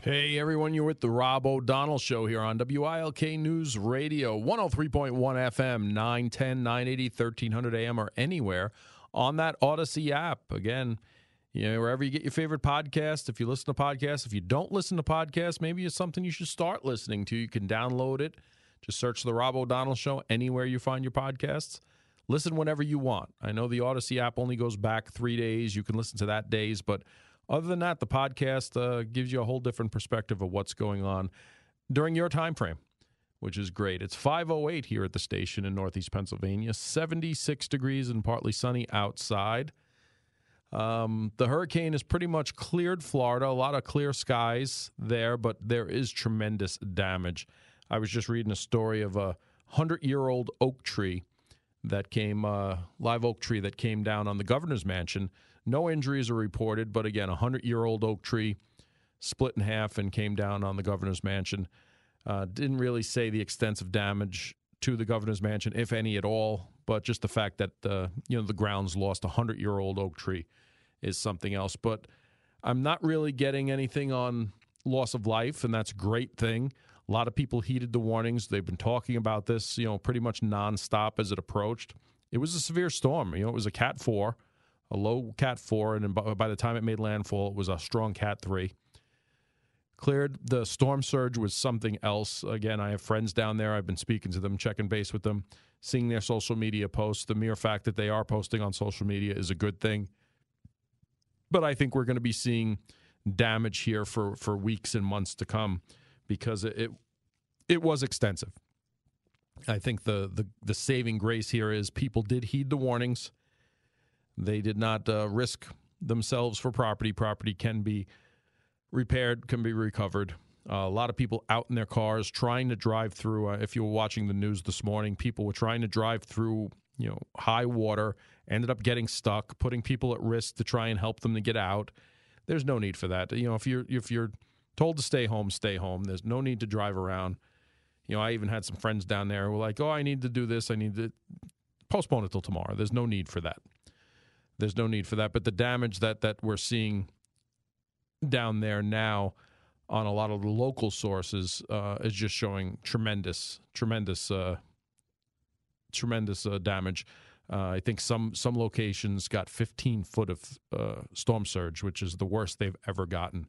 Hey everyone, you're with the Rob O'Donnell Show here on WILK News Radio, 103.1 FM, 910, 980, 1300 AM, or anywhere on that Odyssey app. Again, you know, wherever you get your favorite podcast. If you listen to podcasts, if you don't listen to podcasts, maybe it's something you should start listening to. You can download it. Just search the Rob O'Donnell Show anywhere you find your podcasts. Listen whenever you want. I know the Odyssey app only goes back three days. You can listen to that days, but other than that, the podcast uh, gives you a whole different perspective of what's going on during your time frame, which is great. It's 5:08 here at the station in Northeast Pennsylvania, 76 degrees and partly sunny outside. Um, the hurricane has pretty much cleared Florida. A lot of clear skies there, but there is tremendous damage. I was just reading a story of a hundred-year-old oak tree that came, uh, live oak tree that came down on the governor's mansion no injuries are reported, but again, a 100 year old oak tree split in half and came down on the governor's mansion. Uh, didn't really say the extensive damage to the governor's mansion, if any at all, but just the fact that uh, you know the grounds lost a 100 year old oak tree is something else. But I'm not really getting anything on loss of life, and that's a great thing. A lot of people heeded the warnings. They've been talking about this, you know, pretty much nonstop as it approached. It was a severe storm. You know, it was a Cat 4 a low Cat 4, and by the time it made landfall, it was a strong Cat 3. Cleared. The storm surge was something else. Again, I have friends down there. I've been speaking to them, checking base with them, seeing their social media posts. The mere fact that they are posting on social media is a good thing. But I think we're going to be seeing damage here for, for weeks and months to come because it, it, it was extensive. I think the, the the saving grace here is people did heed the warnings. They did not uh, risk themselves for property. Property can be repaired, can be recovered. Uh, a lot of people out in their cars trying to drive through. Uh, if you were watching the news this morning, people were trying to drive through, you know, high water, ended up getting stuck, putting people at risk to try and help them to get out. There's no need for that. You know, if you're if you're told to stay home, stay home. There's no need to drive around. You know, I even had some friends down there who were like, "Oh, I need to do this. I need to postpone it till tomorrow." There's no need for that. There's no need for that. But the damage that that we're seeing down there now on a lot of the local sources uh, is just showing tremendous, tremendous, uh, tremendous uh, damage. Uh, I think some some locations got 15 foot of uh, storm surge, which is the worst they've ever gotten.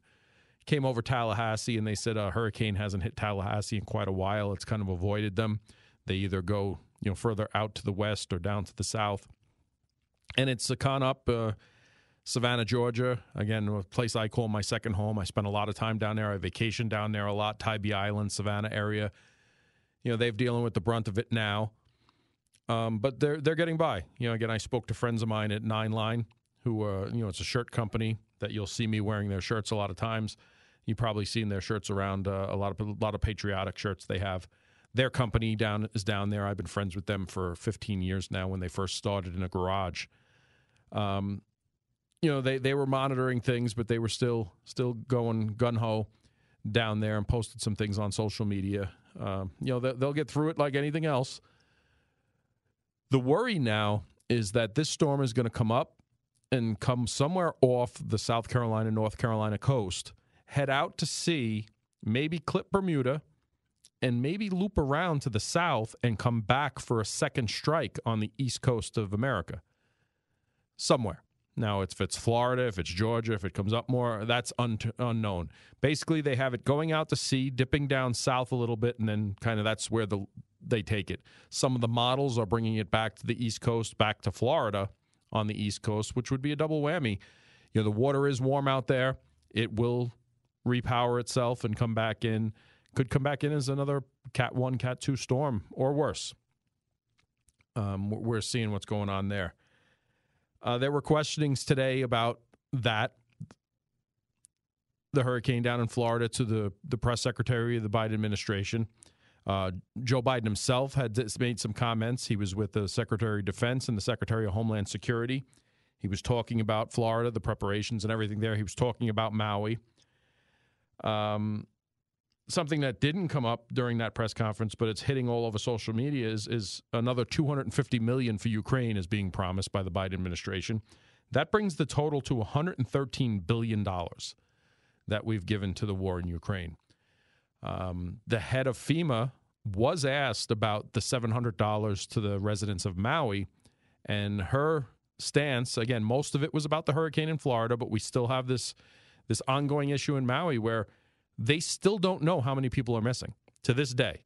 Came over Tallahassee, and they said a hurricane hasn't hit Tallahassee in quite a while. It's kind of avoided them. They either go you know further out to the west or down to the south and it's a con up uh, Savannah, Georgia. Again, a place I call my second home. I spend a lot of time down there. I vacation down there a lot. Tybee Island, Savannah area. You know, they've dealing with the brunt of it now, um, but they're they're getting by. You know, again, I spoke to friends of mine at Nine Line, who uh, you know, it's a shirt company that you'll see me wearing their shirts a lot of times. You've probably seen their shirts around uh, a lot of a lot of patriotic shirts they have their company down is down there. I've been friends with them for 15 years now. When they first started in a garage, um, you know they they were monitoring things, but they were still still going gun ho down there and posted some things on social media. Um, you know they'll get through it like anything else. The worry now is that this storm is going to come up and come somewhere off the South Carolina North Carolina coast, head out to sea, maybe clip Bermuda and maybe loop around to the south and come back for a second strike on the east coast of America. Somewhere. Now, if it's Florida, if it's Georgia, if it comes up more, that's un- unknown. Basically, they have it going out to sea, dipping down south a little bit, and then kind of that's where the they take it. Some of the models are bringing it back to the east coast, back to Florida on the east coast, which would be a double whammy. You know, the water is warm out there. It will repower itself and come back in could come back in as another Cat 1, Cat 2 storm or worse. Um, we're seeing what's going on there. Uh, there were questionings today about that. The hurricane down in Florida to the, the press secretary of the Biden administration. Uh, Joe Biden himself had made some comments. He was with the Secretary of Defense and the Secretary of Homeland Security. He was talking about Florida, the preparations and everything there. He was talking about Maui. Um, something that didn't come up during that press conference, but it's hitting all over social media is is another 250 million for Ukraine is being promised by the Biden administration. That brings the total to 113 billion dollars. that we've given to the war in Ukraine. Um, the head of FEMA was asked about the $700 to the residents of Maui, and her stance again, most of it was about the hurricane in Florida, but we still have this this ongoing issue in Maui where they still don't know how many people are missing to this day.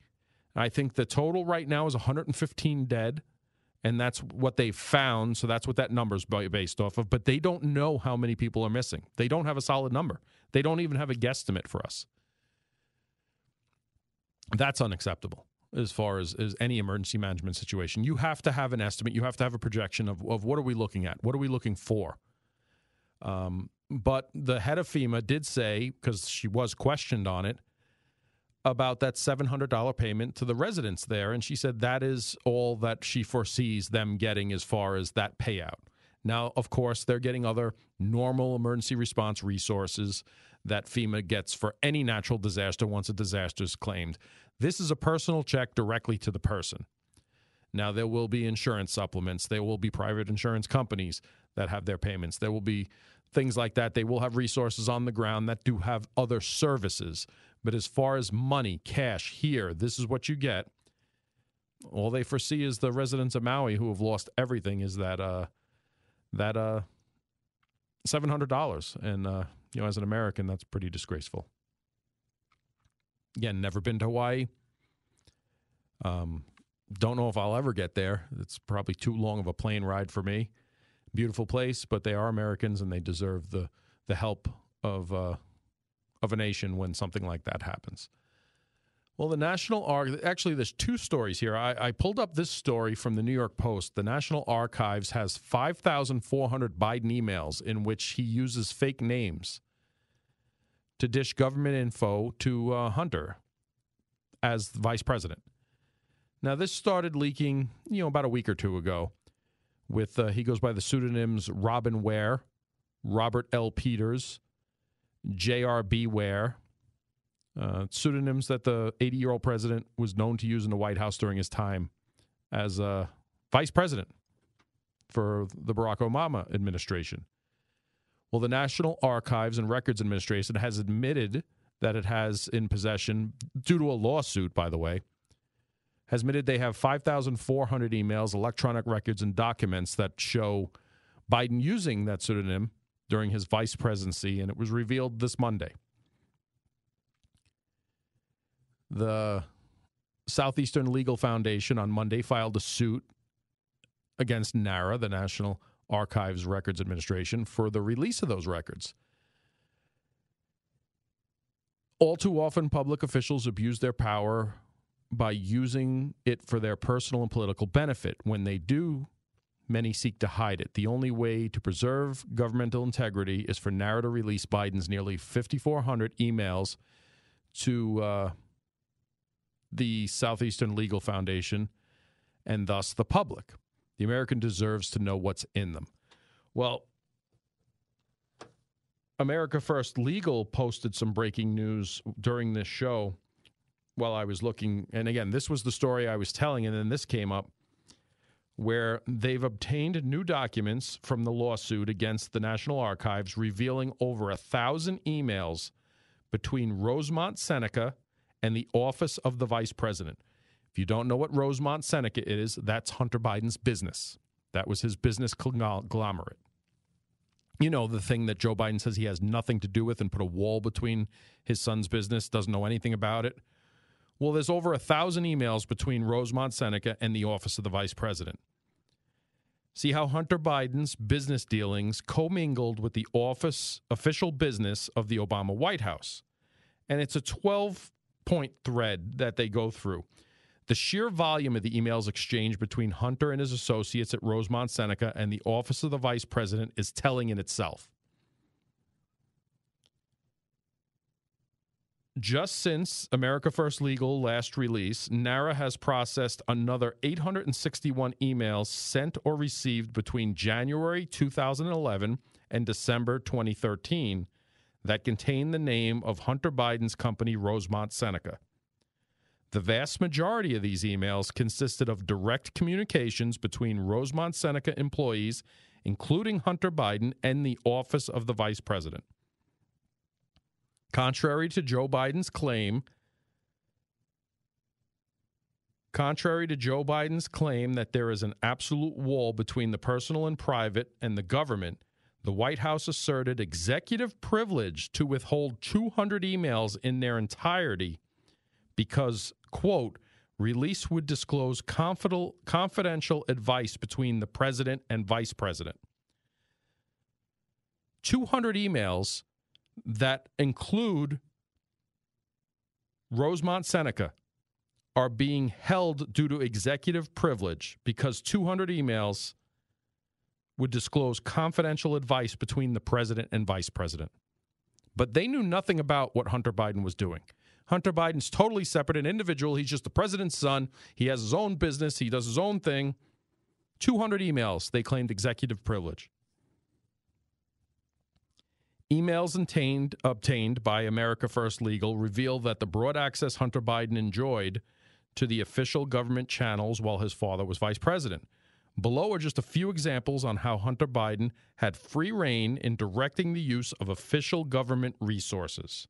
I think the total right now is 115 dead, and that's what they found. So that's what that number is based off of. But they don't know how many people are missing. They don't have a solid number. They don't even have a guesstimate for us. That's unacceptable as far as, as any emergency management situation. You have to have an estimate. You have to have a projection of, of what are we looking at? What are we looking for? Um, but the head of FEMA did say, because she was questioned on it, about that $700 payment to the residents there. And she said that is all that she foresees them getting as far as that payout. Now, of course, they're getting other normal emergency response resources that FEMA gets for any natural disaster once a disaster is claimed. This is a personal check directly to the person. Now, there will be insurance supplements, there will be private insurance companies that have their payments, there will be things like that. They will have resources on the ground that do have other services. But as far as money, cash here, this is what you get. All they foresee is the residents of Maui who have lost everything is that uh that uh seven hundred dollars. And uh, you know, as an American, that's pretty disgraceful. Again, never been to Hawaii. Um, don't know if I'll ever get there. It's probably too long of a plane ride for me. Beautiful place, but they are Americans and they deserve the the help of uh, of a nation when something like that happens. Well, the National actually, there's two stories here. I, I, pulled up this story from the New York Post. The National Archives has 5,400 Biden emails in which he uses fake names to dish government info to uh, Hunter as vice president. Now, this started leaking, you know, about a week or two ago. With uh, he goes by the pseudonyms Robin Ware, Robert L. Peters, J.R.B. Ware, uh, pseudonyms that the 80 year old president was known to use in the White House during his time as uh, vice president for the Barack Obama administration. Well, the National Archives and Records Administration has admitted that it has in possession, due to a lawsuit, by the way, has admitted they have 5,400 emails, electronic records, and documents that show Biden using that pseudonym during his vice presidency, and it was revealed this Monday. The Southeastern Legal Foundation on Monday filed a suit against NARA, the National Archives Records Administration, for the release of those records. All too often, public officials abuse their power by using it for their personal and political benefit. When they do, many seek to hide it. The only way to preserve governmental integrity is for NARA to release Biden's nearly 5,400 emails to uh, the Southeastern Legal Foundation and thus the public. The American deserves to know what's in them. Well, America First Legal posted some breaking news during this show while I was looking. And again, this was the story I was telling, and then this came up where they've obtained new documents from the lawsuit against the National Archives revealing over a thousand emails between Rosemont Seneca and the office of the vice president. If you don't know what Rosemont Seneca is, that's Hunter Biden's business. That was his business conglomerate. You know, the thing that Joe Biden says he has nothing to do with and put a wall between his son's business, doesn't know anything about it. Well, there's over a thousand emails between Rosemont Seneca and the office of the vice president. See how Hunter Biden's business dealings commingled with the office official business of the Obama White House. And it's a 12 point thread that they go through. The sheer volume of the emails exchanged between Hunter and his associates at Rosemont Seneca and the office of the vice president is telling in itself. Just since America First Legal last release, NARA has processed another 861 emails sent or received between January 2011 and December 2013 that contain the name of Hunter Biden's company, Rosemont Seneca. The vast majority of these emails consisted of direct communications between Rosemont Seneca employees, including Hunter Biden and the office of the vice president. Contrary to Joe Biden's claim, contrary to Joe Biden's claim that there is an absolute wall between the personal and private and the government, the White House asserted executive privilege to withhold 200 emails in their entirety because, quote, release would disclose confidential advice between the president and vice president. 200 emails that include Rosemont Seneca are being held due to executive privilege because 200 emails would disclose confidential advice between the president and vice president. But they knew nothing about what Hunter Biden was doing. Hunter Biden's totally separate, an individual. He's just the president's son. He has his own business, he does his own thing. 200 emails, they claimed executive privilege. Emails obtained, obtained by America First Legal reveal that the broad access Hunter Biden enjoyed to the official government channels while his father was vice president. Below are just a few examples on how Hunter Biden had free reign in directing the use of official government resources.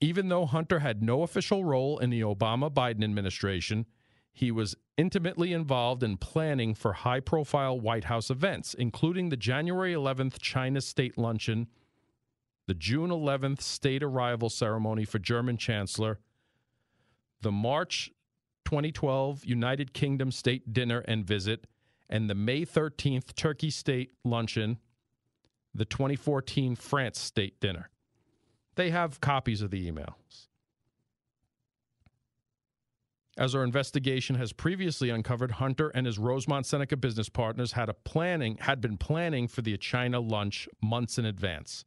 Even though Hunter had no official role in the Obama Biden administration, he was intimately involved in planning for high profile White House events, including the January 11th China State Luncheon, the June 11th state arrival ceremony for German Chancellor, the March 2012 United Kingdom State Dinner and Visit, and the May 13th Turkey State Luncheon, the 2014 France State Dinner. They have copies of the emails. As our investigation has previously uncovered, Hunter and his Rosemont Seneca business partners had a planning had been planning for the China lunch months in advance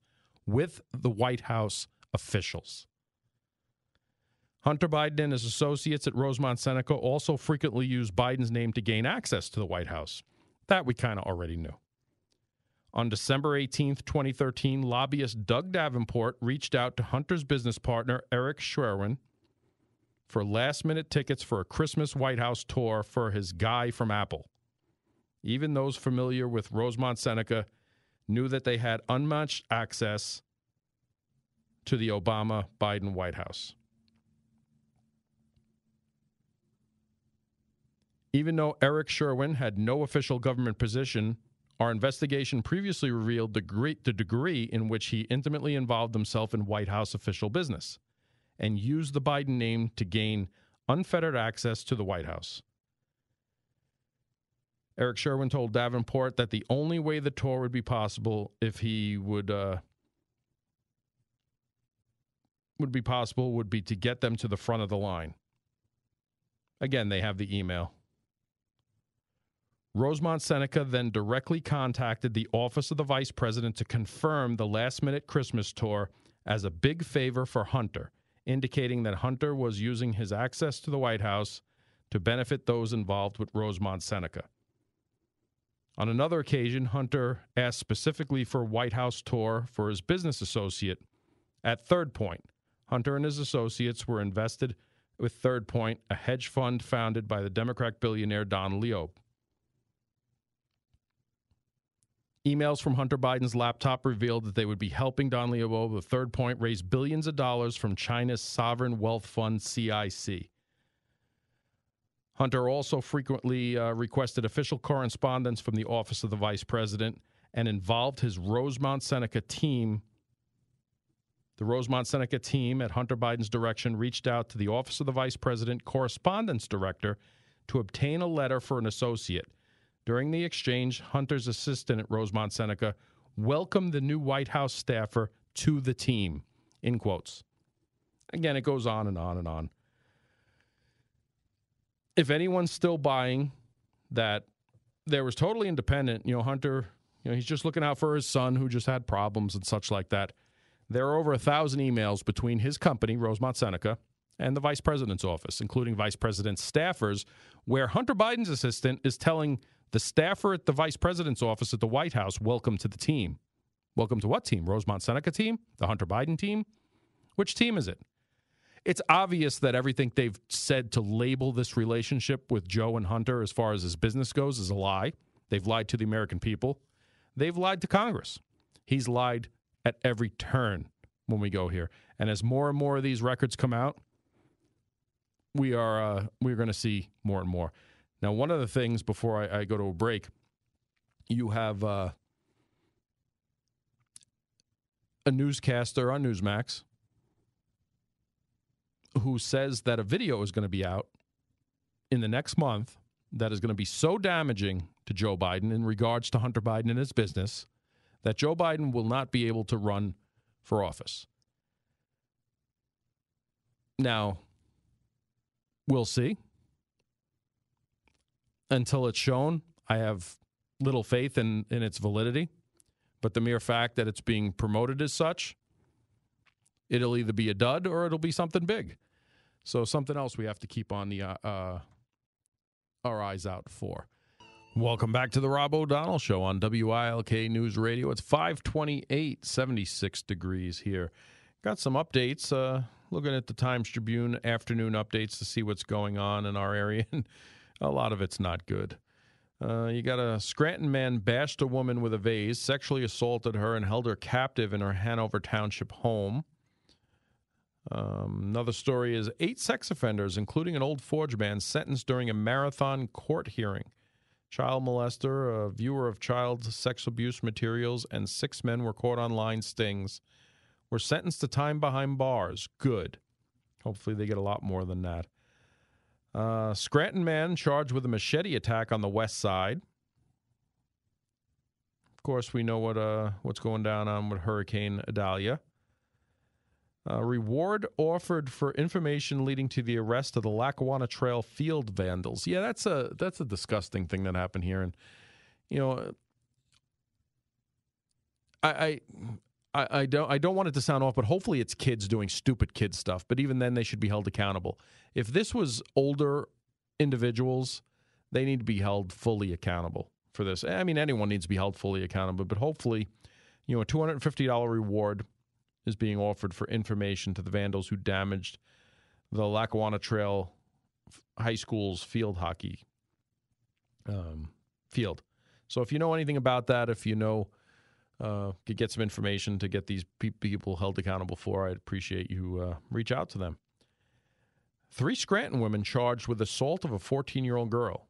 with the White House officials. Hunter Biden and his associates at Rosemont Seneca also frequently used Biden's name to gain access to the White House. That we kind of already knew. On December 18, 2013, lobbyist Doug Davenport reached out to Hunter's business partner, Eric Schwerin, for last minute tickets for a Christmas White House tour for his guy from Apple. Even those familiar with Rosemont Seneca knew that they had unmatched access to the Obama Biden White House. Even though Eric Schwerin had no official government position, our investigation previously revealed the, degree in which he intimately involved himself in White House official business and use the Biden name to gain unfettered access to the White House. Eric Schwerin told Davenport that the only way the tour would be possible if he would uh, would be possible would be to get them to the front of the line. Again, they have the email. Rosemont Seneca then directly contacted the office of the vice president to confirm the last minute Christmas tour as a big favor for Hunter, indicating that Hunter was using his access to the White House to benefit those involved with Rosemont Seneca. On another occasion, Hunter asked specifically for White House tour for his business associate. At Third Point, Hunter and his associates were invested with Third Point, a hedge fund founded by the Democrat billionaire Don Loeb. Emails from Hunter Biden's laptop revealed that they would be helping Don Leobo, the third point, raise billions of dollars from China's sovereign wealth fund, CIC. Hunter also frequently uh, requested official correspondence from the office of the vice president and involved his Rosemont Seneca team. The Rosemont Seneca team, at Hunter Biden's direction, reached out to the office of the vice president correspondence director to obtain a letter for an associate. During the exchange, Hunter's assistant at Rosemont Seneca welcomed the new White House staffer to the team, in quotes. Again, it goes on and on and on. If anyone's still buying that there was totally independent, you know, Hunter, you know, he's just looking out for his son who just had problems and such like that. There are over a thousand emails between his company, Rosemont Seneca, and the vice president's office, including vice president's staffers, where Hunter Biden's assistant is telling the staffer at the vice president's office at the White House, welcome to the team. Welcome to what team? Rosemont Seneca team? The Hunter Biden team? Which team is it? It's obvious that everything they've said to label this relationship with Joe and Hunter as far as his business goes is a lie. They've lied to the American people. They've lied to Congress. He's lied at every turn when we go here. And as more and more of these records come out, we are uh, we're going to see more and more. Now, one of the things before I, I go to a break, you have uh, a newscaster on Newsmax who says that a video is going to be out in the next month that is going to be so damaging to Joe Biden in regards to Hunter Biden and his business that Joe Biden will not be able to run for office. Now, we'll see. Until it's shown, I have little faith in, in its validity. But the mere fact that it's being promoted as such, it'll either be a dud or it'll be something big. So something else we have to keep on the uh, uh, our eyes out for. Welcome back to the Rob O'Donnell Show on WILK News Radio. It's 528, 76 degrees here. Got some updates. Uh, looking at the Times Tribune afternoon updates to see what's going on in our area, a lot of it's not good. Uh, you got a Scranton man bashed a woman with a vase, sexually assaulted her, and held her captive in her Hanover Township home. Um, another story is eight sex offenders, including an old forge man, sentenced during a marathon court hearing. Child molester, a viewer of child sex abuse materials, and six men were caught on line stings. Were sentenced to time behind bars. Good. Hopefully, they get a lot more than that. Uh, Scranton man charged with a machete attack on the west side. Of course, we know what uh, what's going down on with Hurricane Idalia. Uh, reward offered for information leading to the arrest of the Lackawanna Trail field vandals. Yeah, that's a that's a disgusting thing that happened here, and you know, I, I I don't I don't want it to sound off, but hopefully it's kids doing stupid kid stuff. But even then, they should be held accountable. If this was older individuals, they need to be held fully accountable for this. I mean, anyone needs to be held fully accountable, but hopefully, you know, a two hundred and fifty dollar reward is being offered for information to the vandals who damaged the Lackawanna Trail High School's field hockey um, field. So if you know anything about that, if you know, uh, could get some information to get these pe- people held accountable for, I'd appreciate you uh, reach out to them. Three Scranton women charged with assault of a 14 year old girl.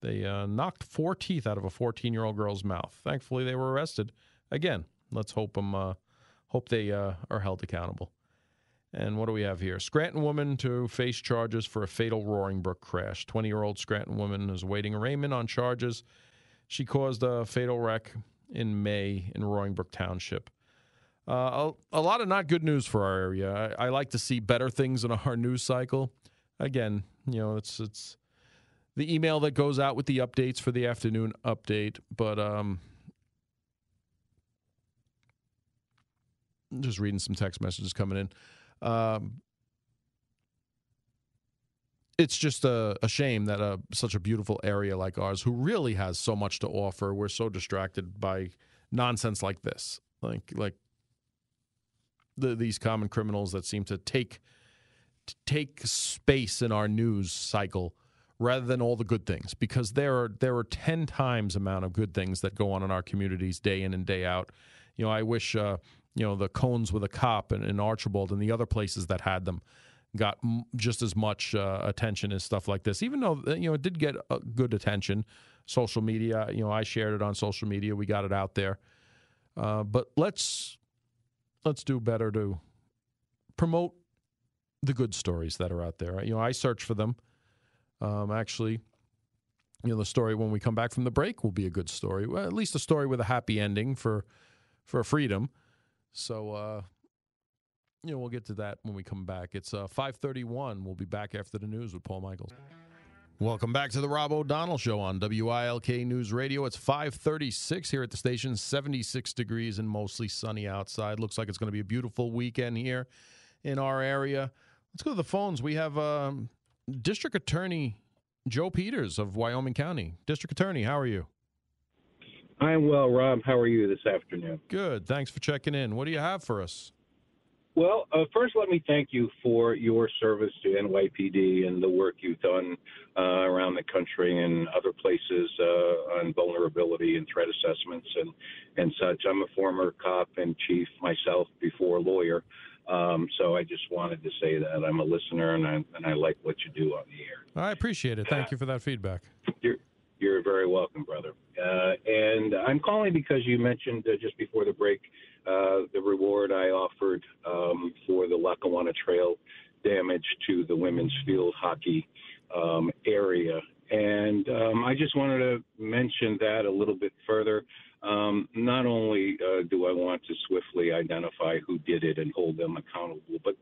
They uh, knocked four teeth out of a 14 year old girl's mouth. Thankfully, they were arrested. Again, let's hope them uh, hope they uh, are held accountable. And what do we have here? Scranton woman to face charges for a fatal Roaring Brook crash. 20 year old Scranton woman is awaiting arraignment on charges. She caused a fatal wreck in May in Roaring Brook Township. Uh, a, lot of not good news for our area. I, I, like to see better things in our news cycle. Again, you know, it's it's the email that goes out with the updates for the afternoon update, but um, just reading some text messages coming in. Um, it's just a, a shame that a, such a beautiful area like ours, who really has so much to offer, we're so distracted by nonsense like this, like like the, these common criminals that seem to take take space in our news cycle rather than all the good things because there are there are 10 times amount of good things that go on in our communities day in and day out you know i wish uh, you know the cones with a cop and, and Archibald and the other places that had them got m- just as much uh, attention as stuff like this. Even though uh, you know it did get uh, good attention, social media. You know, I shared it on social media. We got it out there. Uh, but let's let's do better to promote the good stories that are out there. You know, I search for them. Um, actually, you know, the story when we come back from the break will be a good story. Well, at least a story with a happy ending for for freedom. So, uh, you know, we'll get to that when we come back. It's uh, 531. We'll be back after the news with Paul Michaels. Welcome back to the Rob O'Donnell Show on WILK News Radio. It's 536 here at the station, 76 degrees and mostly sunny outside. Looks like it's going to be a beautiful weekend here in our area. Let's go to the phones. We have um, District Attorney Joe Peters of Wyoming County. District Attorney, how are you? I'm well, Rob. How are you this afternoon? Good. Thanks for checking in. What do you have for us? Well, uh, first, let me thank you for your service to NYPD and the work you've done uh, around the country and other places uh, on vulnerability and threat assessments and, and such. I'm a former cop and chief myself before lawyer. Um, so I just wanted to say that I'm a listener and I, and I like what you do on the air. I appreciate it. Thank you for that feedback. You're, you're very welcome, brother. Uh, and I'm calling because you mentioned uh, just before the break uh, the reward I offered um, for the Lackawanna Trail damage to the women's field hockey um, area. And um, I just wanted to mention that a little bit further. Um, not only uh, do I want to swiftly identify who did it and hold them accountable, but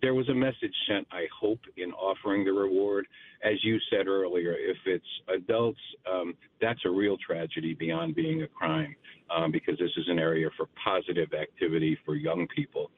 there was a message sent, I hope, in offering the reward. As you said earlier, if it's adults, um, that's a real tragedy beyond being a crime um, because this is an area for positive activity for young people.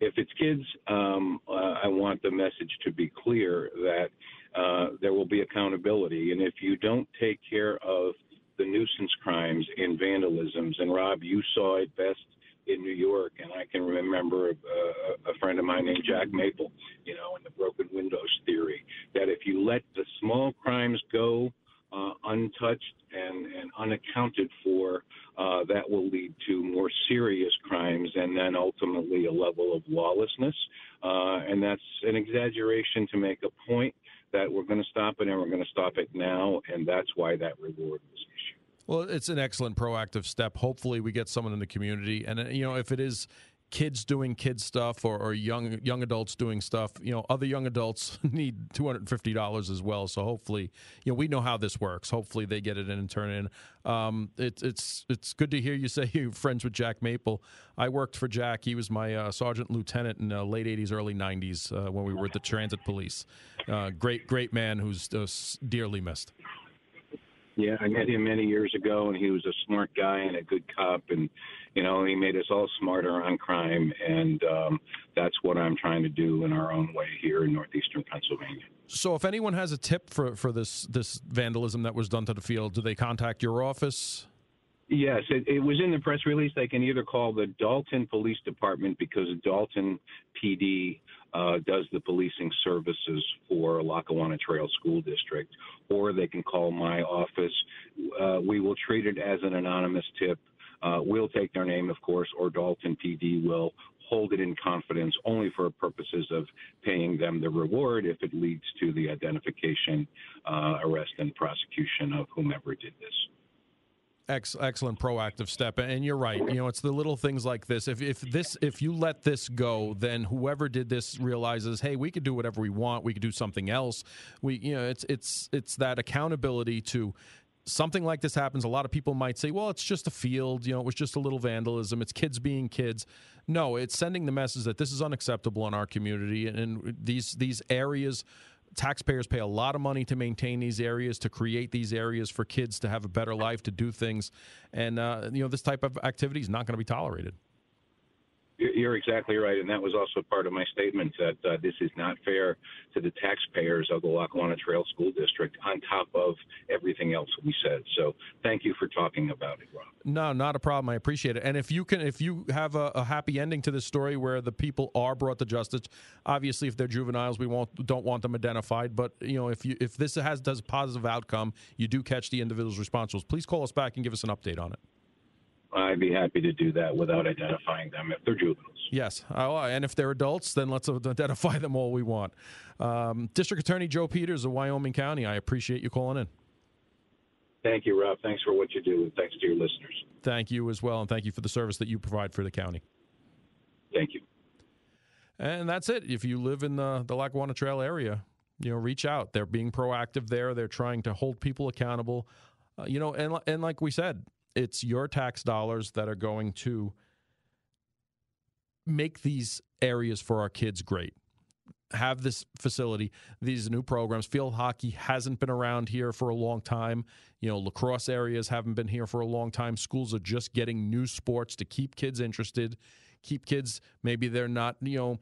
If it's kids, um, uh, I want the message to be clear that uh, there will be accountability. And if you don't take care of the nuisance crimes and vandalisms. And Rob, you saw it best in New York, and I can remember uh, a friend of mine named Jack Maple, you know, in the broken windows theory, that if you let the small crimes go uh, untouched and, and unaccounted for, uh, that will lead to more serious crimes and then ultimately a level of lawlessness. Uh, and that's an exaggeration to make a point that we're going to stop it and we're going to stop it now. And that's why that reward was issued. Well, it's an excellent proactive step. Hopefully, we get someone in the community, and uh, you know, if it is kids doing kid stuff or, or young young adults doing stuff, you know, other young adults need two hundred and fifty dollars as well. So hopefully, you know, we know how this works. Hopefully, they get it in and turn it in. Um, it, it's it's good to hear you say you're friends with Jack Maple. I worked for Jack. He was my uh, sergeant lieutenant in the late '80s, early '90s uh, when we were at the Transit Police. Uh, great great man who's uh, dearly missed. Yeah, I met him many years ago, and he was a smart guy and a good cop, and you know he made us all smarter on crime, and um, that's what I'm trying to do in our own way here in northeastern Pennsylvania. So, if anyone has a tip for for this this vandalism that was done to the field, do they contact your office? Yes, it, it, was in the press release. They can either call the Dalton Police Department because Dalton PD uh, does the policing services for Lackawanna Trail School District, or they can call my office. Uh, we will treat it as an anonymous tip. Uh, we'll take their name, of course, or Dalton PD will hold it in confidence only for purposes of paying them the reward if it leads to the identification, uh, arrest, and prosecution of whomever did this. Ex- excellent proactive step. And you're right. You know it's the little things like this. If if this if you let this go then whoever did this realizes hey we could do whatever we want. We could do something else. We you know it's it's it's that accountability to something like this happens. A lot of people might say well it's just a field. You know it was just a little vandalism. It's kids being kids. No it's sending the message that this is unacceptable in our community and, and these these areas taxpayers pay a lot of money to maintain these areas, to create these areas for kids to have a better life, to do things, and uh, you know this type of activity is not going to be tolerated. You're exactly right, and that was also part of my statement that uh, this is not fair to the taxpayers of the Lackawanna Trail School District. On top of everything else we said, so thank you for talking about it, Rob. No, not a problem. I appreciate it. And if you can, if you have a, a happy ending to this story where the people are brought to justice, obviously, if they're juveniles, we won't don't want them identified. But you know, if you if this has does positive outcome, you do catch the individuals responsible. Please call us back and give us an update on it. I'd be happy to do that without identifying them if they're juveniles. Yes, oh, and if they're adults, then let's identify them all we want. Um, District Attorney Joe Peters of Wyoming County, I appreciate you calling in. Thank you, Rob. Thanks for what you do, and thanks to your listeners. Thank you as well, and thank you for the service that you provide for the county. Thank you. And that's it. If you live in the, the Lackawanna Trail area, you know, reach out. They're being proactive there. They're trying to hold people accountable. Uh, you know, and and like we said, it's your tax dollars that are going to make these areas for our kids great. Have this facility, these new programs. Field hockey hasn't been around here for a long time. You know, lacrosse areas haven't been here for a long time. Schools are just getting new sports to keep kids interested, keep kids, maybe they're not, you know,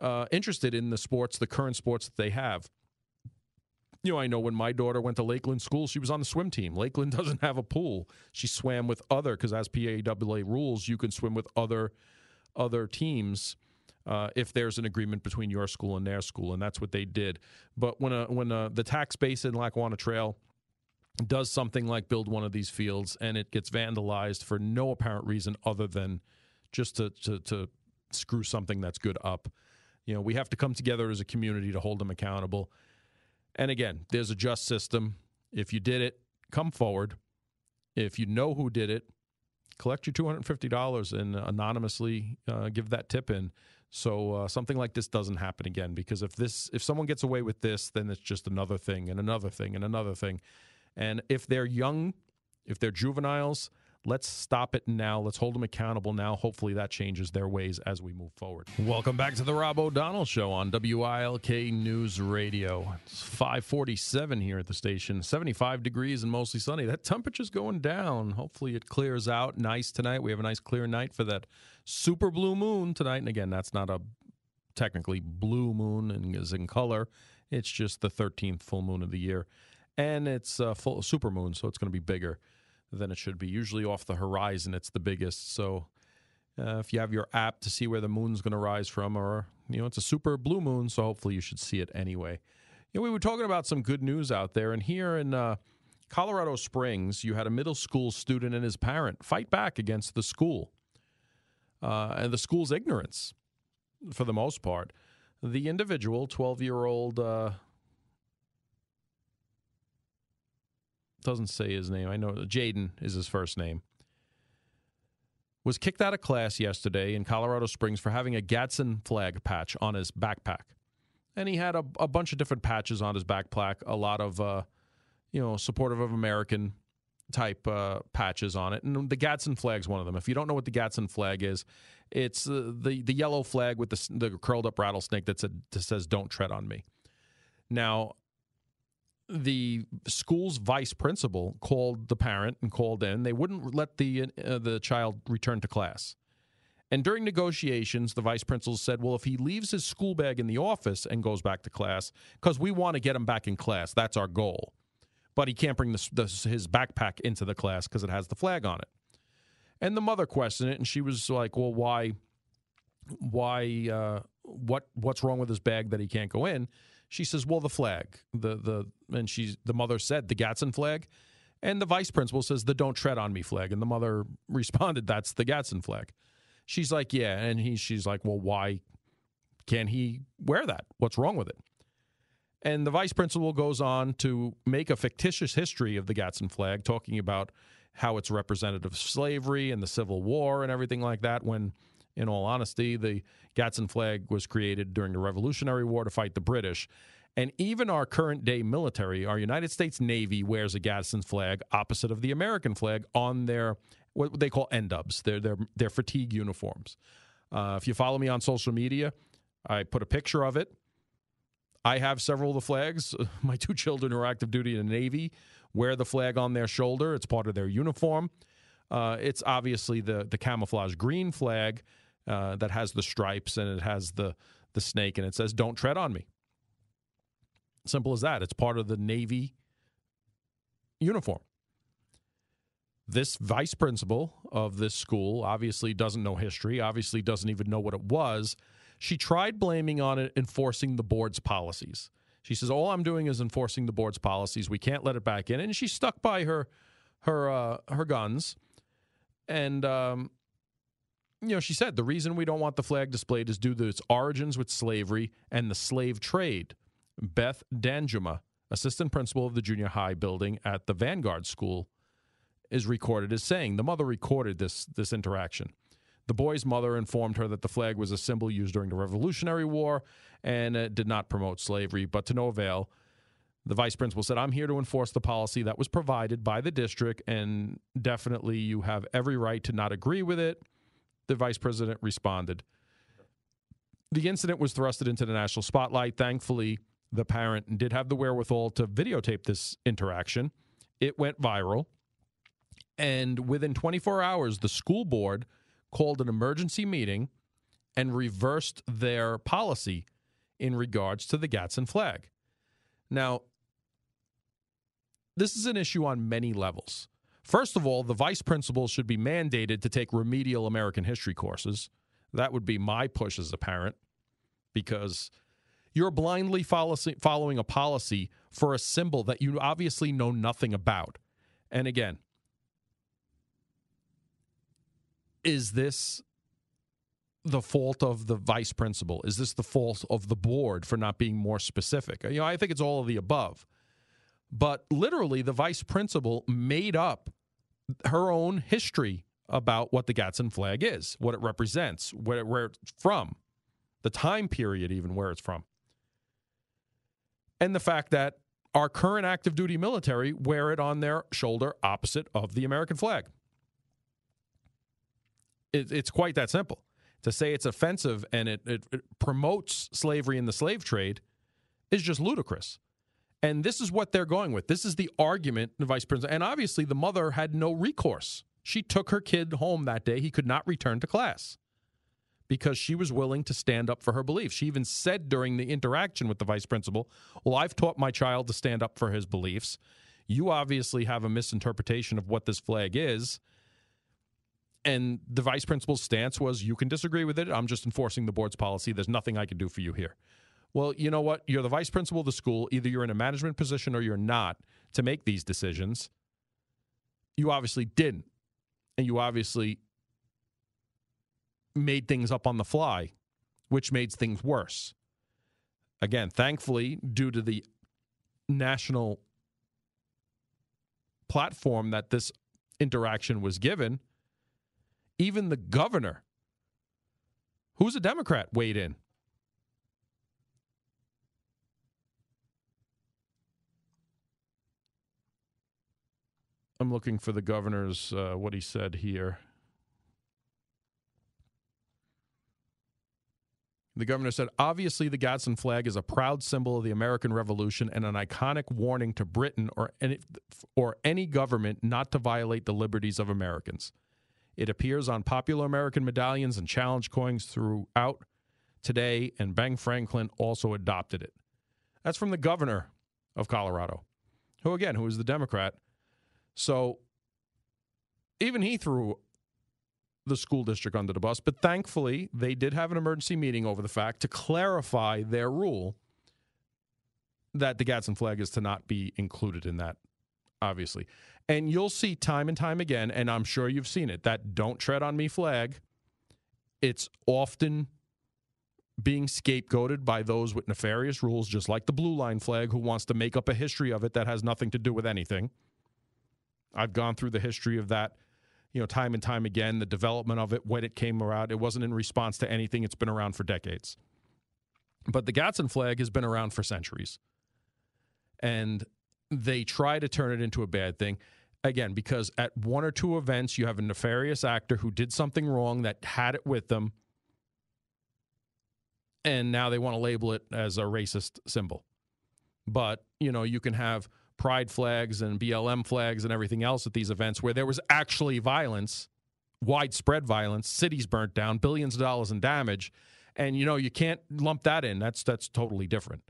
uh, interested in the sports, the current sports that they have you know, I know when my daughter went to Lakeland School, she was on the swim team. Lakeland doesn't have a pool. She swam with other because as PIAA rules, you can swim with other other teams. uh, if there's an agreement between your school and their school, and that's what they did. But when a, when a, the tax base in Lackawanna Trail does something like build one of these fields and it gets vandalized for no apparent reason other than just to, to, to screw something that's good up, you know, we have to come together as a community to hold them accountable. And again, there's a just system. If you did it, come forward. If you know who did it, collect your $250 and anonymously uh, give that tip in so uh, something like this doesn't happen again because if this if someone gets away with this then it's just another thing and another thing and another thing and if they're young if they're juveniles Let's stop it now. Let's hold them accountable now. Hopefully that changes their ways as we move forward. Welcome back to the Rob O'Donnell Show on WILK News Radio. It's 547 here at the station. 75 degrees and mostly sunny. That temperature's going down. Hopefully it clears out nice tonight. We have a nice clear night for that super blue moon tonight. And again, that's not a technically blue moon and is in color. It's just the 13th full moon of the year. And it's a full super moon, so it's going to be bigger than it should be. Usually off the horizon, it's the biggest. So uh, if you have your app to see where the moon's going to rise from, or you know, it's a super blue moon, so hopefully you should see it anyway. You know, we were talking about some good news out there, and here in uh, Colorado Springs, you had a middle school student and his parent fight back against the school uh, and the school's ignorance, for the most part. The individual, 12 year old uh, doesn't say his name. I know Jaden is his first name. Was kicked out of class yesterday in Colorado Springs for having a Gadsden flag patch on his backpack, and he had a, a bunch of different patches on his backpack. A lot of, uh, you know, supportive of American type uh, patches on it, and the Gadsden flag is one of them. If you don't know what the Gadsden flag is, it's uh, the the yellow flag with the, the curled up rattlesnake that says "Don't tread on me." Now, the school's vice principal called the parent and called in. They wouldn't let the uh, the child return to class. And during negotiations, the vice principal said, "Well, if he leaves his school bag in the office and goes back to class, because we want to get him back in class, that's our goal. But he can't bring the, the, his backpack into the class because it has the flag on it." And the mother questioned it, and she was like, "Well, why? Why? Uh, what? What's wrong with his bag that he can't go in?" She says, "Well, the flag, the the," and she's the mother said the Gadsden flag, and the vice principal says the "Don't tread on me" flag, and the mother responded, "That's the Gadsden flag." She's like, "Yeah," and he she's like, "Well, why can he wear that? What's wrong with it?" And the vice principal goes on to make a fictitious history of the Gadsden flag, talking about how it's representative of slavery and the Civil War and everything like that. When in all honesty. The Gadsden flag was created during the Revolutionary War to fight the British. And even our current day military, our United States Navy wears a Gadsden flag opposite of the American flag on their what they call N-dubs, their their their fatigue uniforms. Uh, if you follow me on social media, I put a picture of it. I have several of the flags. My two children who are active duty in the Navy wear the flag on their shoulder. It's part of their uniform. Uh, it's obviously the the camouflage green flag uh, that has the stripes and it has the the snake and it says "Don't tread on me." Simple as that. It's part of the Navy uniform. This vice principal of this school obviously doesn't know history, obviously doesn't even know what it was. She tried blaming on it enforcing the board's policies. She says, "All I'm doing is enforcing the board's policies. We can't let it back in." And she stuck by her her uh, her guns, and um, you know, she said the reason we don't want the flag displayed is due to its origins with slavery and the slave trade. Beth Danjuma, assistant principal of the junior high building at the Vanguard School, is recorded as saying the mother recorded this this interaction. The boy's mother informed her that the flag was a symbol used during the Revolutionary War and did not promote slavery, but to no avail. The vice principal said, I'm here to enforce the policy that was provided by the district, and definitely you have every right to not agree with it the vice president responded. The incident was thrusted into the national spotlight. Thankfully, the parent did have the wherewithal to videotape this interaction. It went viral. And within 24 hours, the school board called an emergency meeting and reversed their policy in regards to the Gadsden flag. Now, this is an issue on many levels. First of all, the vice principal should be mandated to take remedial American history courses. That would be my push as a parent because you're blindly following a policy for a symbol that you obviously know nothing about. And again, is this the fault of the vice principal? Is this the fault of the board for not being more specific? You know, I think it's all of the above. But literally, the vice principal made up her own history about what the Gadsden flag is, what it represents, where, it's from, the time period, even where it's from. And the fact that our current active duty military wear it on their shoulder opposite of the American flag. It, it's quite that simple. To say it's offensive and it, it, it promotes slavery in the slave trade is just ludicrous. And this is what they're going with. This is the argument, the vice president. And obviously, the mother had no recourse. She took her kid home that day. He could not return to class because she was willing to stand up for her beliefs. She even said during the interaction with the vice principal, Well, I've taught my child to stand up for his beliefs. You obviously have a misinterpretation of what this flag is. And the vice principal's stance was, You can disagree with it. I'm just enforcing the board's policy. There's nothing I can do for you here. Well, you know what? You're the vice principal of the school. Either you're in a management position or you're not to make these decisions. You obviously didn't. And you obviously made things up on the fly, which made things worse. Again, thankfully, due to the national platform that this interaction was given, even the governor, who's a Democrat, weighed in. I'm looking for the governor's uh, what he said here. The governor said, obviously, the Gadsden flag is a proud symbol of the American Revolution and an iconic warning to Britain or any, or any government not to violate the liberties of Americans. It appears on popular American medallions and challenge coins throughout today, and Ben Franklin also adopted it. That's from the governor of Colorado, who, again, who is the Democrat so even he threw the school district under the bus, but thankfully they did have an emergency meeting over the fact to clarify their rule that the Gadsden flag is to not be included in that, obviously. And you'll see time and time again, and I'm sure you've seen it, that don't tread on me flag. It's often being scapegoated by those with nefarious rules, just like the blue line flag, who wants to make up a history of it that has nothing to do with anything. I've gone through the history of that, you know, time and time again, the development of it, when it came around. It wasn't in response to anything, it's been around for decades. But the Gadsden flag has been around for centuries. And they try to turn it into a bad thing. Again, because at one or two events, you have a nefarious actor who did something wrong that had it with them. And now they want to label it as a racist symbol. But, you know, you can have pride flags and BLM flags and everything else at these events where there was actually violence, widespread violence, cities burnt down, billions of dollars in damage, and you know you can't lump that in. That's that's totally different.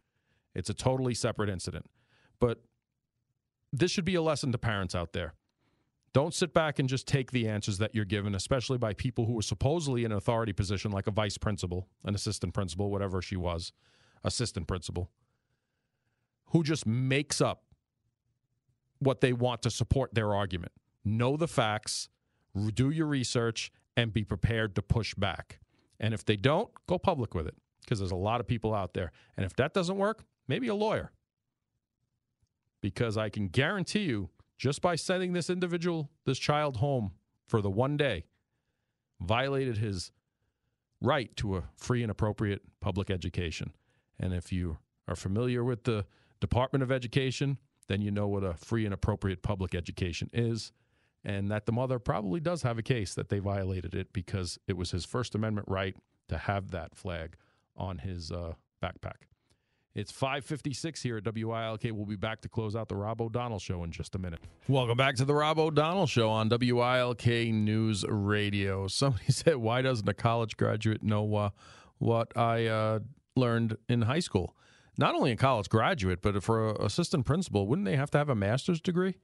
It's a totally separate incident. But this should be a lesson to parents out there. Don't sit back and just take the answers that you're given, especially by people who are supposedly in an authority position like a vice principal, an assistant principal, whatever she was, assistant principal, who just makes up what they want to support their argument. Know the facts, do your research, and be prepared to push back. And if they don't, go public with it because there's a lot of people out there. And if that doesn't work, maybe a lawyer. Because I can guarantee you, just by sending this individual, this child home for the one day, violated his right to a free and appropriate public education. And if you are familiar with the Department of Education, then you know what a free and appropriate public education is, and that the mother probably does have a case that they violated it because it was his First Amendment right to have that flag on his uh, backpack. It's 556 here at WILK. We'll be back to close out the Rob O'Donnell Show in just a minute. Welcome back to the Rob O'Donnell Show on WILK News Radio. Somebody said, why doesn't a college graduate know uh, what I uh, learned in high school? Not only a college graduate, but for an assistant principal, wouldn't they have to have a master's degree?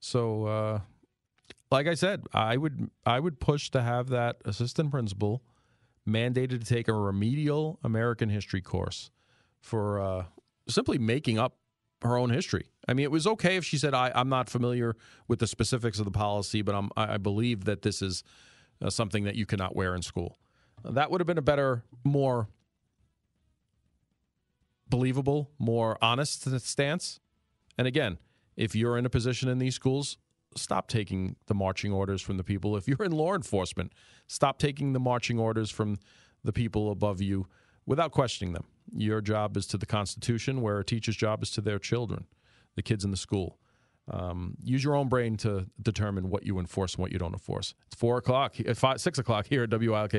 So, uh, like I said, I would I would push to have that assistant principal mandated to take a remedial American history course for uh, simply making up her own history. I mean, it was okay if she said, I, am not familiar with the specifics of the policy, but I'm, I, I believe that this is uh, something that you cannot wear in school. That would have been a better, more believable, more honest stance. And again, if you're in a position in these schools, stop taking the marching orders from the people. If you're in law enforcement, stop taking the marching orders from the people above you without questioning them. Your job is to the Constitution, where a teacher's job is to their children, the kids in the school. Um, use your own brain to determine what you enforce and what you don't enforce. It's four o'clock, five, six o'clock here at WILK.